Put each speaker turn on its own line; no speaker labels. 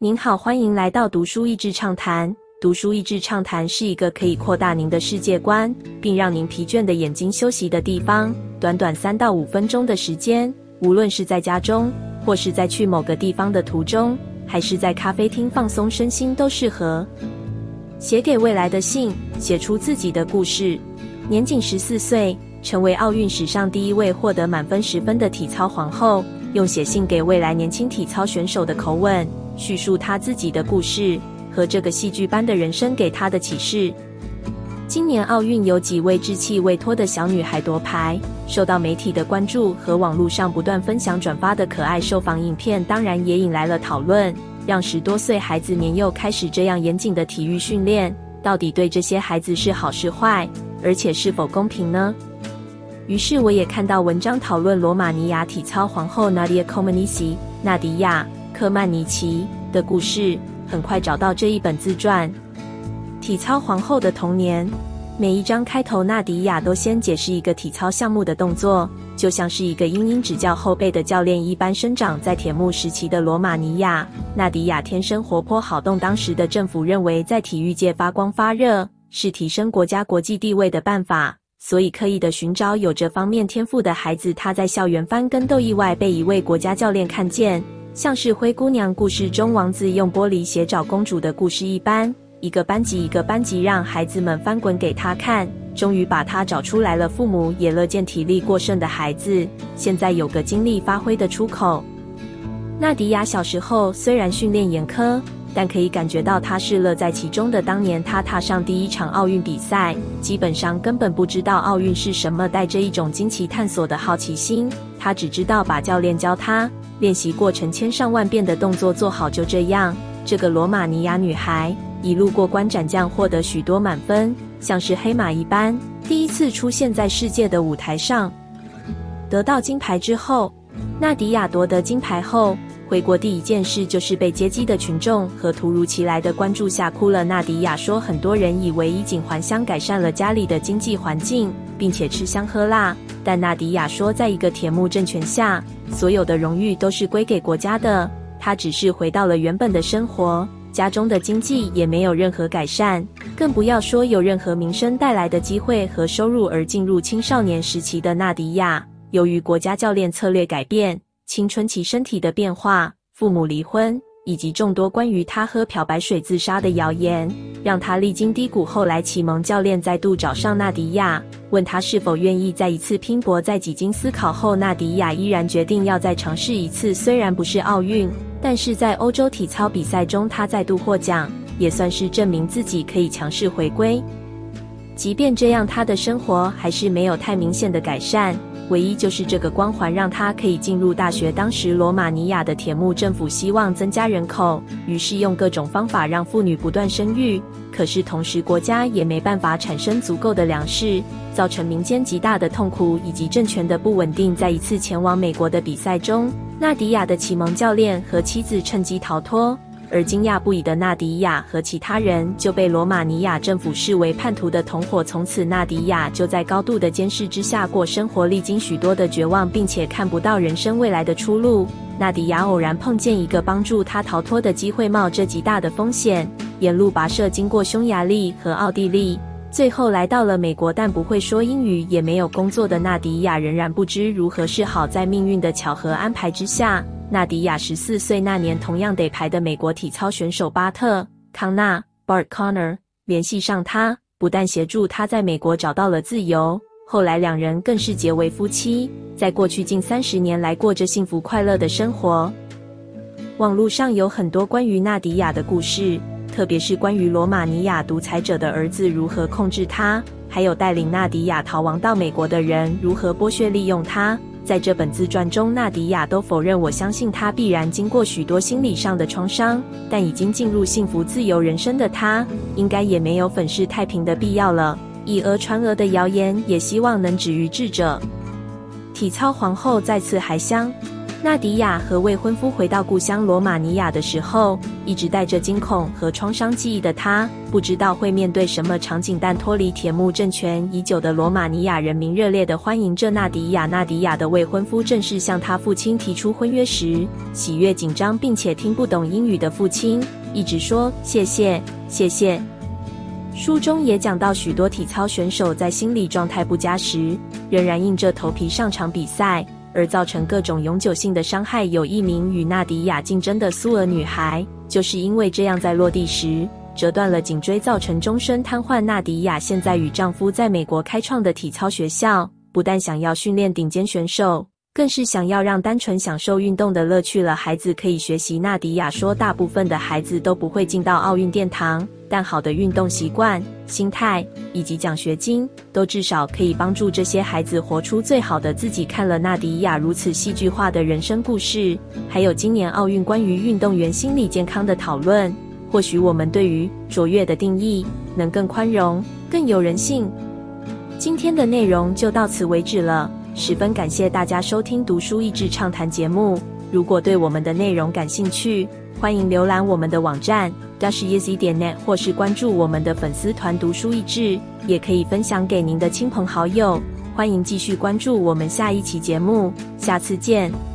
您好，欢迎来到读书益智畅谈。读书益智畅谈是一个可以扩大您的世界观，并让您疲倦的眼睛休息的地方。短短三到五分钟的时间，无论是在家中，或是在去某个地方的途中，还是在咖啡厅放松身心，都适合。写给未来的信，写出自己的故事。年仅十四岁，成为奥运史上第一位获得满分十分的体操皇后。用写信给未来年轻体操选手的口吻，叙述他自己的故事和这个戏剧般的人生给他的启示。今年奥运有几位稚气未脱的小女孩夺牌，受到媒体的关注和网络上不断分享转发的可爱受访影片，当然也引来了讨论。让十多岁孩子年幼开始这样严谨的体育训练，到底对这些孩子是好是坏？而且是否公平呢？于是我也看到文章讨论罗马尼亚体操皇后 Nadia Comaneci 纳迪亚科曼尼奇的故事，很快找到这一本自传《体操皇后的童年》。每一章开头，纳迪亚都先解释一个体操项目的动作，就像是一个殷殷指教后辈的教练一般。生长在铁幕时期的罗马尼亚，纳迪亚天生活泼好动。当时的政府认为，在体育界发光发热是提升国家国际地位的办法。所以刻意的寻找有这方面天赋的孩子。他在校园翻跟斗，意外被一位国家教练看见，像是灰姑娘故事中王子用玻璃鞋找公主的故事一般，一个班级一个班级让孩子们翻滚给他看，终于把他找出来了。父母也乐见体力过剩的孩子现在有个精力发挥的出口。纳迪亚小时候虽然训练严苛。但可以感觉到他是乐在其中的。当年他踏上第一场奥运比赛，基本上根本不知道奥运是什么，带着一种惊奇探索的好奇心，他只知道把教练教他练习过成千上万遍的动作做好，就这样。这个罗马尼亚女孩一路过关斩将，获得许多满分，像是黑马一般，第一次出现在世界的舞台上。得到金牌之后，纳迪亚夺得金牌后。回国第一件事就是被接机的群众和突如其来的关注吓哭了。纳迪亚说，很多人以为衣锦还乡改善了家里的经济环境，并且吃香喝辣。但纳迪亚说，在一个铁幕政权下，所有的荣誉都是归给国家的。他只是回到了原本的生活，家中的经济也没有任何改善，更不要说有任何名声带来的机会和收入。而进入青少年时期的纳迪亚，由于国家教练策略改变。青春期身体的变化、父母离婚以及众多关于他喝漂白水自杀的谣言，让他历经低谷。后来，启蒙教练再度找上纳迪亚，问他是否愿意再一次拼搏。在几经思考后，纳迪亚依然决定要再尝试一次。虽然不是奥运，但是在欧洲体操比赛中，他再度获奖，也算是证明自己可以强势回归。即便这样，他的生活还是没有太明显的改善。唯一就是这个光环让他可以进入大学。当时罗马尼亚的铁幕政府希望增加人口，于是用各种方法让妇女不断生育。可是同时国家也没办法产生足够的粮食，造成民间极大的痛苦以及政权的不稳定。在一次前往美国的比赛中，纳迪亚的启蒙教练和妻子趁机逃脱。而惊讶不已的纳迪亚和其他人就被罗马尼亚政府视为叛徒的同伙。从此，纳迪亚就在高度的监视之下过生活，历经许多的绝望，并且看不到人生未来的出路。纳迪亚偶然碰见一个帮助他逃脱的机会，冒着极大的风险，沿路跋涉，经过匈牙利和奥地利，最后来到了美国。但不会说英语，也没有工作的纳迪亚仍然不知如何是好。在命运的巧合安排之下。纳迪亚十四岁那年，同样得牌的美国体操选手巴特康纳 （Bart Connor） 联系上他，不但协助他在美国找到了自由，后来两人更是结为夫妻，在过去近三十年来过着幸福快乐的生活。网络上有很多关于纳迪亚的故事，特别是关于罗马尼亚独裁者的儿子如何控制他，还有带领纳迪亚逃亡到美国的人如何剥削利用他。在这本自传中，纳迪亚都否认。我相信她必然经过许多心理上的创伤，但已经进入幸福自由人生的她，应该也没有粉饰太平的必要了。以讹传讹的谣言，也希望能止于智者。体操皇后再次还乡。纳迪亚和未婚夫回到故乡罗马尼亚的时候，一直带着惊恐和创伤记忆的他，不知道会面对什么场景。但脱离铁幕政权已久的罗马尼亚人民热烈的欢迎着纳迪亚。纳迪亚的未婚夫正式向他父亲提出婚约时，喜悦紧张并且听不懂英语的父亲一直说谢谢谢谢。书中也讲到许多体操选手在心理状态不佳时，仍然硬着头皮上场比赛。而造成各种永久性的伤害。有一名与纳迪亚竞争的苏俄女孩，就是因为这样，在落地时折断了颈椎，造成终身瘫痪。纳迪亚现在与丈夫在美国开创的体操学校，不但想要训练顶尖选手。更是想要让单纯享受运动的乐趣了孩子可以学习。纳迪亚说，大部分的孩子都不会进到奥运殿堂，但好的运动习惯、心态以及奖学金，都至少可以帮助这些孩子活出最好的自己。看了纳迪亚如此戏剧化的人生故事，还有今年奥运关于运动员心理健康的讨论，或许我们对于卓越的定义能更宽容、更有人性。今天的内容就到此为止了。十分感谢大家收听《读书益智畅谈》节目。如果对我们的内容感兴趣，欢迎浏览我们的网站 dasheasy 点 net，或是关注我们的粉丝团“读书益智”，也可以分享给您的亲朋好友。欢迎继续关注我们下一期节目，下次见。